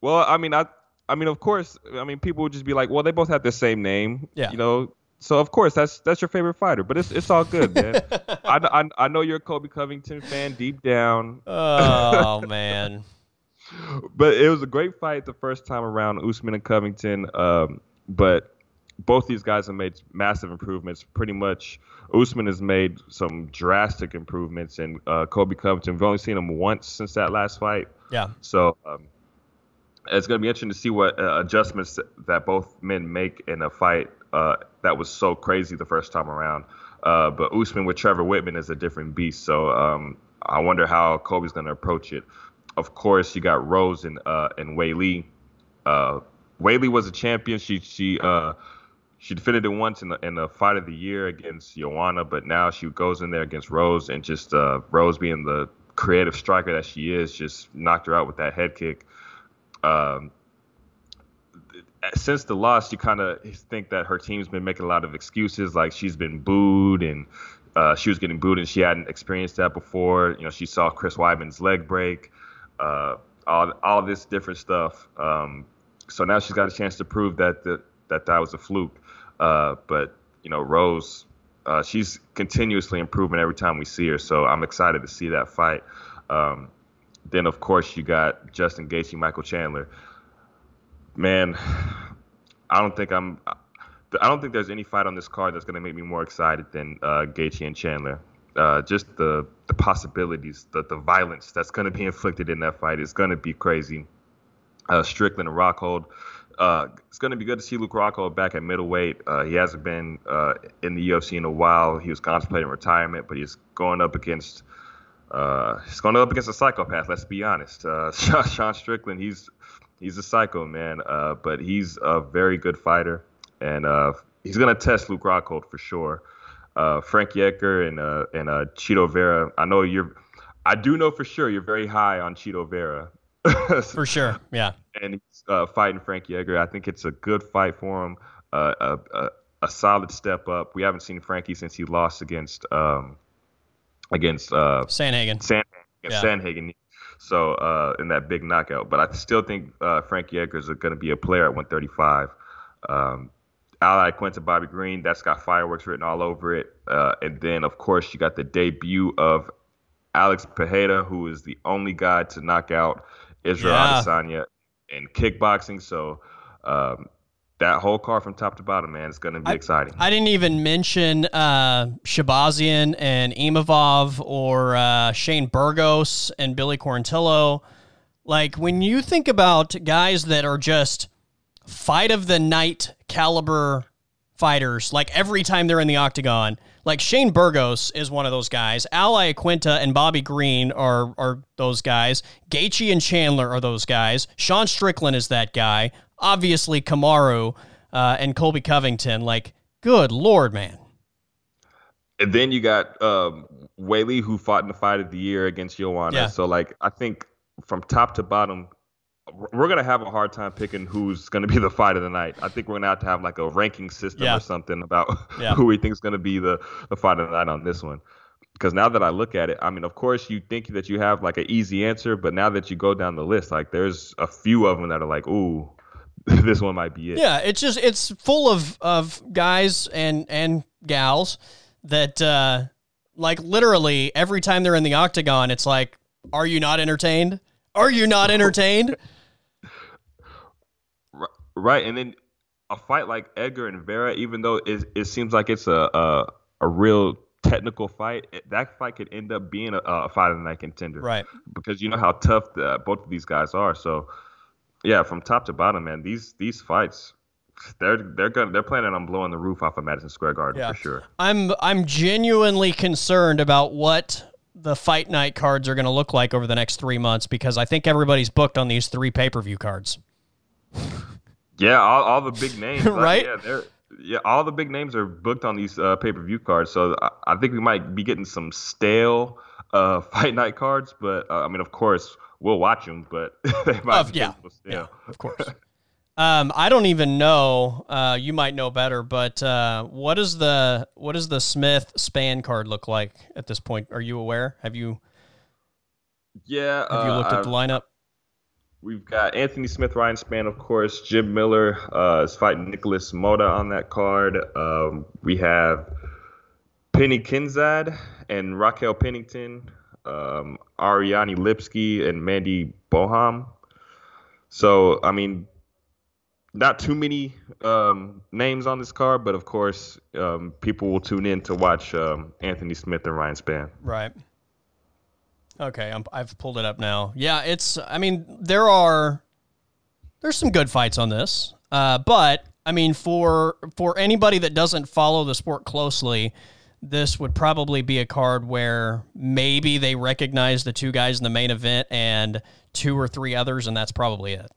Well, I mean, I, I mean, of course, I mean, people would just be like, "Well, they both have the same name." Yeah. You know, so of course that's that's your favorite fighter, but it's it's all good, man. I, I, I know you're a Colby Covington fan deep down. Oh man. but it was a great fight the first time around, Usman and Covington. Um, but both these guys have made massive improvements. Pretty much, Usman has made some drastic improvements, and uh, Colby Covington. We've only seen him once since that last fight. Yeah. So um, it's going to be interesting to see what uh, adjustments that both men make in a fight uh, that was so crazy the first time around. Uh, but Usman with Trevor Wittman is a different beast. So um, I wonder how Colby's going to approach it. Of course, you got Rose and uh, and Weili. Uh, Weili was a champion. She she uh, she defended it once in the in the fight of the year against Joanna, but now she goes in there against Rose and just uh, Rose being the creative striker that she is, just knocked her out with that head kick. Um, since the loss, you kind of think that her team's been making a lot of excuses, like she's been booed and uh, she was getting booed and she hadn't experienced that before. You know, she saw Chris Weidman's leg break, uh, all all this different stuff. Um, so now she's got a chance to prove that the, that that was a fluke. Uh, but you know, Rose, uh, she's continuously improving every time we see her. So I'm excited to see that fight. Um, then of course you got Justin Gaethje, Michael Chandler. Man, I don't think I'm. I don't think there's any fight on this card that's going to make me more excited than uh, Gaethje and Chandler. Uh, just the the possibilities, the the violence that's going to be inflicted in that fight is going to be crazy. Uh, Strickland and Rockhold. Uh, it's going to be good to see Luke Rockhold back at middleweight. Uh, he hasn't been uh, in the UFC in a while. He was contemplating retirement, but he's going up against uh, he's going up against a psychopath. Let's be honest. Uh, Sean Strickland, he's he's a psycho man, uh, but he's a very good fighter, and uh, he's going to test Luke Rockhold for sure. Uh, Frankie Edgar and uh, and uh, Chito Vera. I know you're. I do know for sure you're very high on Chito Vera. for sure, yeah. And he's uh, fighting Frankie Edgar. I think it's a good fight for him. Uh, a, a, a solid step up. We haven't seen Frankie since he lost against um, against uh, Sanhagen. Yeah. Sandhagen. So uh, in that big knockout, but I still think uh, Frankie Edgar is going to be a player at 135. Um, Al Iaquinta Bobby Green, that's got fireworks written all over it. Uh, and then, of course, you got the debut of Alex Pereira, who is the only guy to knock out Israel yeah. Adesanya in kickboxing. So um, that whole car from top to bottom, man, it's going to be I, exciting. I didn't even mention uh, Shahbazyan and Imavov or uh, Shane Burgos and Billy Quarantillo. Like when you think about guys that are just fight of the night caliber fighters, like every time they're in the octagon, like Shane Burgos is one of those guys. Al Iaquinta and Bobby Green are are those guys. Gaethje and Chandler are those guys. Sean Strickland is that guy obviously Kamaru uh, and Colby Covington. Like, good lord, man. And then you got um, Weili, who fought in the fight of the year against Joanna. Yeah. So, like, I think from top to bottom, we're gonna have a hard time picking who's gonna be the fight of the night. I think we're gonna have to have like a ranking system yeah. or something about yeah. who we think is gonna be the the fight of the night on this one. Because now that I look at it, I mean, of course you think that you have like an easy answer, but now that you go down the list, like there's a few of them that are like, ooh, this one might be it. Yeah, it's just it's full of of guys and and gals that uh like literally every time they're in the octagon, it's like, are you not entertained? Are you not entertained? right, and then a fight like Edgar and Vera, even though it, it seems like it's a a, a real technical fight, that fight could end up being a, a fight of the night contender. Right. Because you know how tough the, both of these guys are. So yeah, from top to bottom, man, these these fights, they're they're gonna they're planning on blowing the roof off of Madison Square Garden yeah. for sure. I'm I'm genuinely concerned about what the fight night cards are going to look like over the next three months because I think everybody's booked on these three pay per view cards. Yeah, all, all the big names, right? yeah, they're yeah, all the big names are booked on these uh, pay per view cards. So I, I, think we might be getting some stale uh, fight night cards, but uh, I mean, of course we'll watch them, but uh, yeah, yeah, of course. Um, I don't even know. Uh, you might know better, but uh, what does the what does the Smith Spann card look like at this point? Are you aware? Have you? Yeah. Have you looked at the lineup? We've got Anthony Smith, Ryan Spann, of course. Jim Miller uh, is fighting Nikolas Motta on that card. Um, we have Pannie Kianzad and Raquel Pennington, um, Ariane Lipski and Mandy Böhm. So, I mean, not too many um, names on this card, but of course, um, people will tune in to watch um, Anthony Smith and Ryan Spann. Right. Okay, i have pulled it up now. Yeah, it's. I mean, there are there's some good fights on this, uh, but I mean, for for anybody that doesn't follow the sport closely, this would probably be a card where maybe they recognize the two guys in the main event and two or three others, and that's probably it.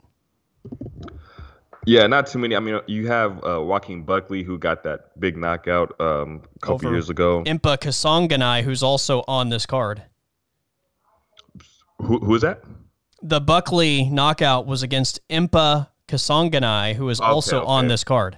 Yeah, not too many. I mean, you have uh, Joaquin Buckley who got that big knockout um, a couple Over years ago. Impa Kasanganay, who's also on this card. Who who is that? The Buckley knockout was against Impa Kasanganay, who is okay, also okay. on this card.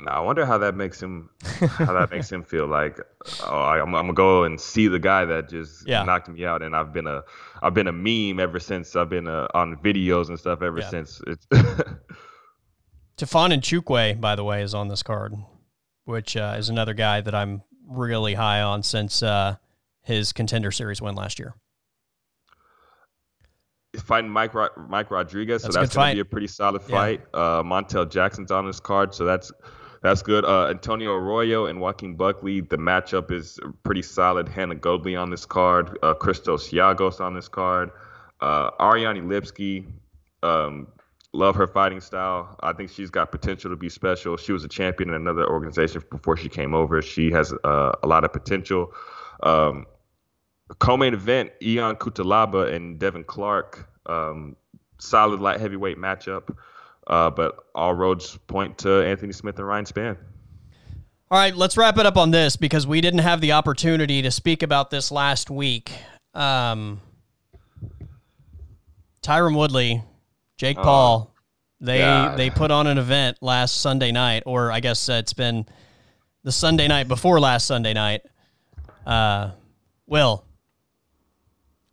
Now I wonder how that makes him how that makes him feel like oh I'm, I'm, gonna go and see the guy that just yeah. knocked me out and I've been a I've been a meme ever since I've been uh, on videos and stuff ever yeah. since it's and Nchukwi by the way is on this card which uh, is another guy that I'm really high on since uh, his contender series win last year fighting Mike Mike Rodriguez, that's so that's going to be a pretty solid fight. Yeah. Uh, Montel Jackson's on this card, so that's that's good. Uh, Antonio Arroyo and Joaquin Buckley, the matchup is pretty solid. Hannah Goldy on this card, uh, Christos Giagos on this card, uh, Ariane Lipski. Um, love her fighting style. I think she's got potential to be special. She was a champion in another organization before she came over. She has uh, a lot of potential. Um, co-main event, Ion Cutelaba and Devin Clark. Um, solid light heavyweight matchup, uh, but all roads point to Anthony Smith and Ryan Spann. All right, let's wrap it up on this because we didn't have the opportunity to speak about this last week. Um, Tyron Woodley, Jake uh, Paul, they God. they put on an event last Sunday night, or I guess it's been the Sunday night before last Sunday night. Uh, Will,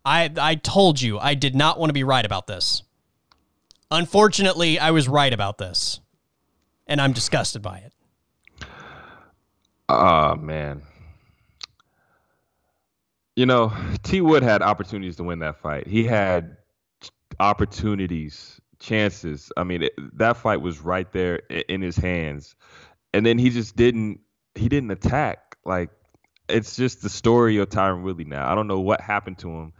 I I told you I did not want to be right about this. Unfortunately, I was right about this. And I'm disgusted by it. Oh man. You know, T Wood had opportunities to win that fight. He had opportunities, chances. I mean, it, that fight was right there in his hands. And then he just didn't he didn't attack. Like it's just the story of Tyron Woodley now. I don't know what happened to him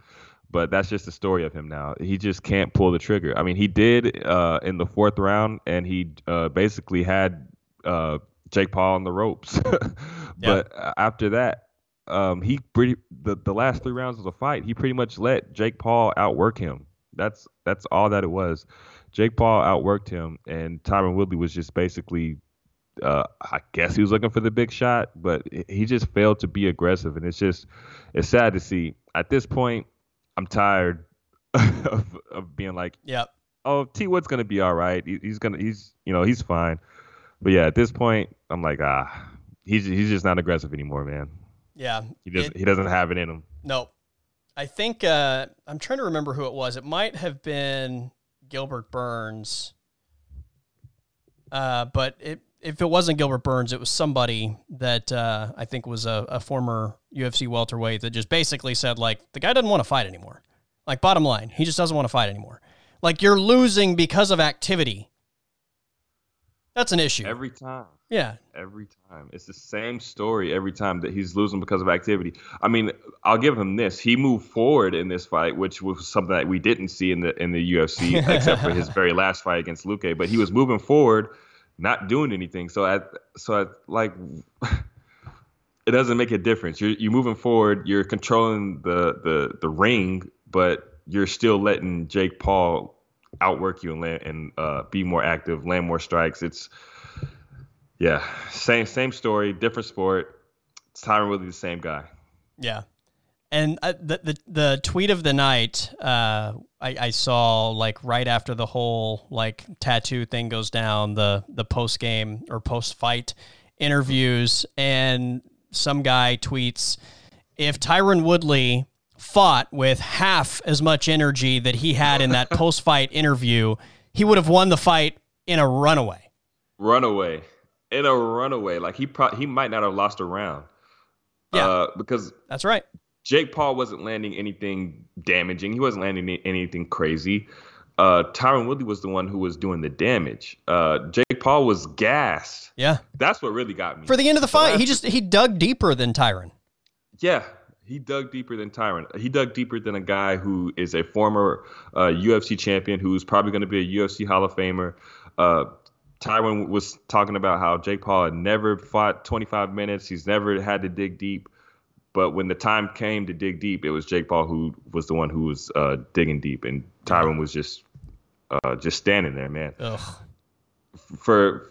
but that's just the story of him now. He just can't pull the trigger. I mean, he did uh, in the fourth round, and he uh, basically had uh, Jake Paul on the ropes. but yeah. after that, um, he pretty the, the last three rounds of the fight, he pretty much let Jake Paul outwork him. That's that's all that it was. Jake Paul outworked him, and Tyron Woodley was just basically. Uh, I guess he was looking for the big shot, but he just failed to be aggressive, and it's just it's sad to see. At this point, I'm tired of, of being like, yep. Oh, T Wood's gonna be all right. He, he's gonna, he's, you know, he's fine. But yeah, at this point, I'm like, ah, he's he's just not aggressive anymore, man. Yeah, he doesn't it, he doesn't have it in him. No, I think uh, I'm trying to remember who it was. It might have been Gilbert Burns, uh, but it if it wasn't Gilbert Burns, it was somebody that uh, I think was a, a, former UFC welterweight that just basically said like the guy doesn't want to fight anymore. Like bottom line, he just doesn't want to fight anymore. Like you're losing because of activity. That's an issue every time. Yeah, every time it's the same story every time that he's losing because of activity. I mean, I'll give him this: he moved forward in this fight, which was something that we didn't see in the in the UFC, except for his very last fight against Luque. But he was moving forward not doing anything. So at so at like it doesn't make a difference. You're you're moving forward. You're controlling the the the ring, but you're still letting Jake Paul outwork you and land, and uh, be more active, land more strikes. It's yeah, same same story, different sport. It's Tyron Woodley, the same guy. Yeah, and uh, the, the the tweet of the night, uh, I, I saw like right after the whole like tattoo thing goes down, the the post game or post fight interviews, and some guy tweets, "If Tyron Woodley fought with half as much energy that he had in that post fight interview, he would have won the fight in a runaway. Runaway. In a runaway. Like he pro- he might not have lost a round. Yeah. Uh, because That's right. Jake Paul wasn't landing anything damaging. He wasn't landing anything crazy. Uh, Tyron Woodley was the one who was doing the damage. Uh, Jake Paul was gassed. Yeah. That's what really got me. For the end of the fight, he just he dug deeper than Tyron. Yeah, he dug deeper than Tyron. He dug deeper than a guy who is a former uh, UFC champion who's probably going to be a UFC Hall of Famer. Uh, Tyron was talking about how Jake Paul had never fought 25 minutes. He's never had to dig deep. But when the time came to dig deep, it was Jake Paul who was the one who was uh, digging deep, and Tyron was just uh, just standing there, man. Ugh. For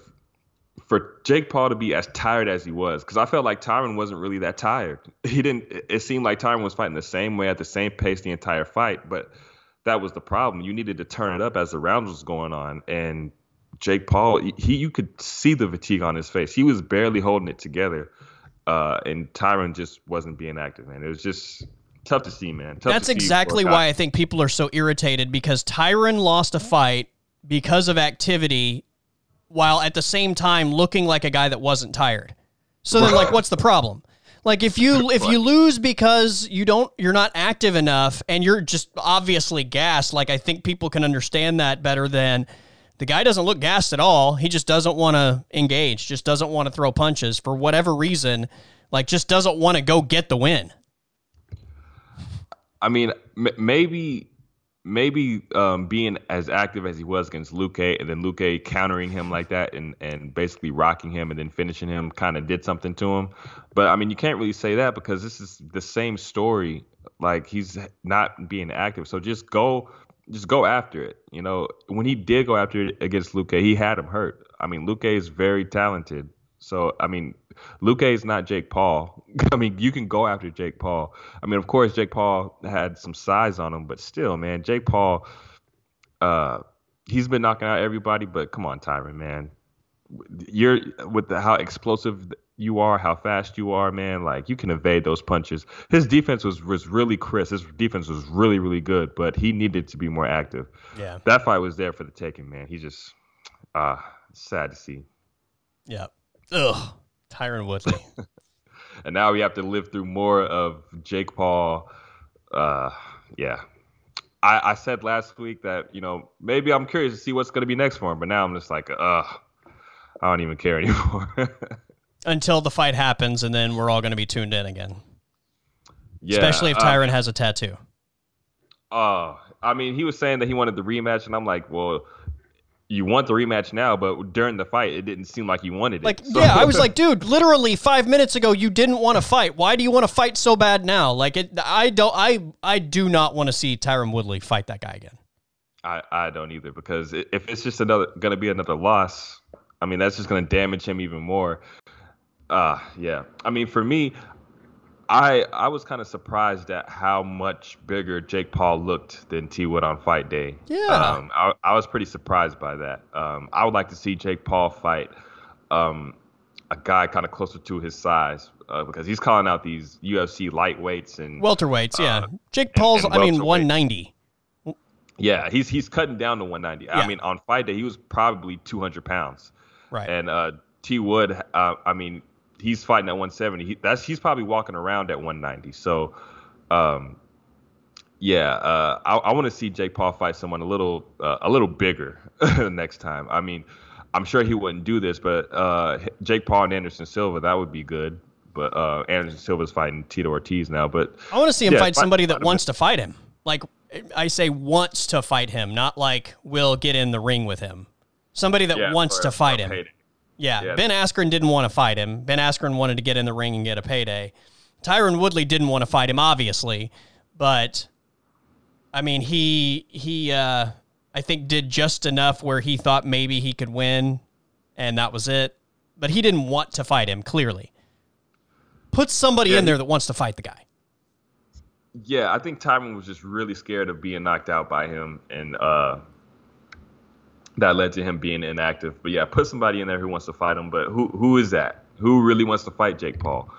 for Jake Paul to be as tired as he was, because I felt like Tyron wasn't really that tired. He didn't. It seemed like Tyron was fighting the same way at the same pace the entire fight, but that was the problem. You needed to turn it up as the rounds was going on, and Jake Paul, he you could see the fatigue on his face. He was barely holding it together, uh, and Tyron just wasn't being active, man. It was just tough to see, man. Tough That's exactly why I think people are so irritated because Tyron lost a fight because of activity while at the same time looking like a guy that wasn't tired. So then like what's the problem? Like if you if you lose because you don't you're not active enough and you're just obviously gassed, like I think people can understand that better than the guy doesn't look gassed at all. He just doesn't want to engage, just doesn't want to throw punches for whatever reason, like just doesn't want to go get the win. I mean, m- maybe maybe um, being as active as he was against Luque, and then Luque countering him like that, and and basically rocking him and then finishing him, kind of did something to him. But I mean, you can't really say that because this is the same story. Like he's not being active, so just go. Just go after it. You know, when he did go after it against Luque, he had him hurt. I mean, Luque is very talented. So, I mean, Luque is not Jake Paul. I mean, you can go after Jake Paul. I mean, of course, Jake Paul had some size on him, but still, man, Jake Paul, uh, he's been knocking out everybody. But come on, Tyron, man, you're with the, how explosive you are, how fast you are, man. Like you can evade those punches. His defense was was really crisp. His defense was really really good, but he needed to be more active. Yeah. That fight was there for the taking, man. He just, uh, sad to see. Yeah. Ugh. Tyron Woodley. and now we have to live through more of Jake Paul. Uh, yeah, I, I said last week that you know maybe I'm curious to see what's going to be next for him, but now I'm just like, uh, I don't even care anymore. Until the fight happens, and then we're all going to be tuned in again. yeah, Especially if uh, Tyron has a tattoo. Uh, I mean, he was saying that he wanted the rematch, and I'm like, well, you want the rematch now, but during the fight, it didn't seem like you wanted it. Like, So- yeah, I was like, dude, literally five minutes ago, you didn't want to fight. Why do you want to fight so bad now? Like, it, I don't, I, I do not want to see Tyron Woodley fight that guy again. I, I don't either because if it's just another going to be another loss, I mean that's just going to damage him even more. Uh yeah. I mean for me, I I was kind of surprised at how much bigger Jake Paul looked than T Wood on fight day. Yeah. Um, I I was pretty surprised by that. Um, I would like to see Jake Paul fight um a guy kind of closer to his size uh, because he's calling out these UFC lightweights and Welterweights, yeah. Uh, Jake Paul's, and I mean, 190. Yeah, he's he's cutting down to 190. Yeah. I mean, on fight day, he was probably 200 pounds. Right. And uh, T Wood, uh, I mean, he's fighting at 170. He, that's he's probably walking around at 190. So, um, yeah, uh, I, I want to see Jake Paul fight someone a little uh, a little bigger next time. I mean, I'm sure he wouldn't do this, but uh, Jake Paul and Anderson Silva, that would be good. But uh, Anderson Silva's fighting Tito Ortiz now. But I want to see him Yeah, fight somebody fight that wants to fight him. Like I say, wants to fight him, not like will get in the ring with him. Somebody that yeah, wants to fight him. Yeah, Yeah. Ben Askren didn't want to fight him. Ben Askren wanted to get in the ring and get a payday. Tyron Woodley didn't want to fight him, obviously, but I mean, he he uh, I think did just enough where he thought maybe he could win, and that was it. But he didn't want to fight him. Clearly, put somebody Yeah, in there that wants to fight the guy. Yeah, I think Tyron was just really scared of being knocked out by him, and uh, that led to him being inactive. But yeah, put somebody in there who wants to fight him. But who who is that? Who really wants to fight Jake Paul?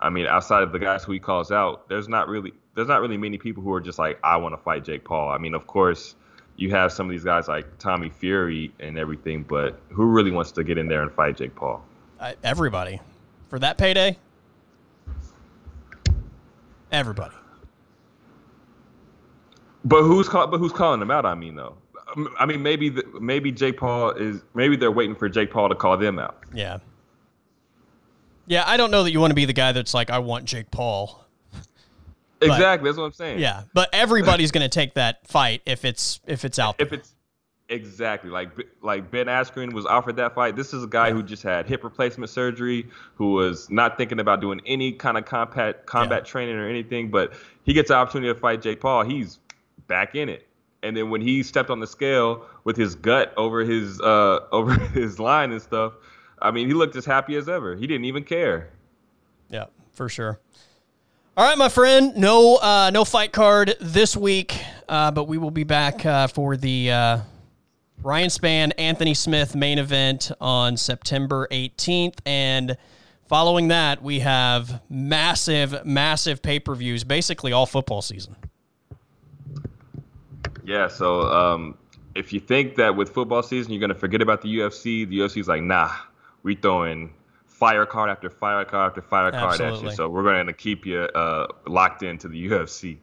I mean, outside of the guys who he calls out, there's not really there's not really many people who are just like, I want to fight Jake Paul. I mean, of course, you have some of these guys like Tommy Fury and everything, but who really wants to get in there and fight Jake Paul? Uh, everybody for that payday. Everybody. But who's call, but who's calling them out? I mean, though. I mean, maybe the, maybe Jake Paul is maybe they're waiting for Jake Paul to call them out. Yeah. Yeah, I don't know that you want to be the guy that's like, I want Jake Paul. Exactly, that's what I'm saying. Yeah, but everybody's going to take that fight if it's if it's out. There. If it's exactly like like Ben Askren was offered that fight. This is a guy yeah. who just had hip replacement surgery, who was not thinking about doing any kind of combat combat yeah. training or anything, but he gets the opportunity to fight Jake Paul. He's back in it. And then when he stepped on the scale with his gut over his uh over his line and stuff, I mean, he looked as happy as ever. He didn't even care. Yeah, for sure. All right, my friend. No, uh, no fight card this week, uh, but we will be back uh, for the uh, Ryan Spann, Anthony Smith main event on September 18th, and following that, we have massive, massive pay per views, basically all football season. Yeah. So um, if you think that with football season you're going to forget about the UFC, the UFC is like, nah, we throwing fire card after fire card after fire card at you. So we're going to keep you uh, locked into the UFC.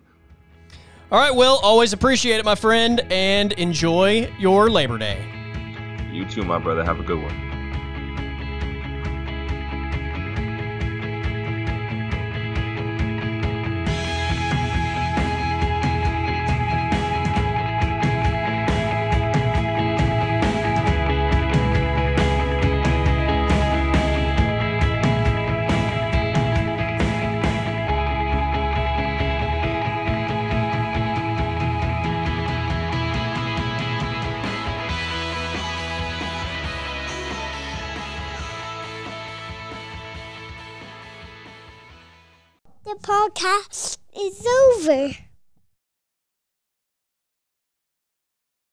All right, Will, always appreciate it, my friend, and enjoy your Labor Day. You too, my brother. Have a good one. Over.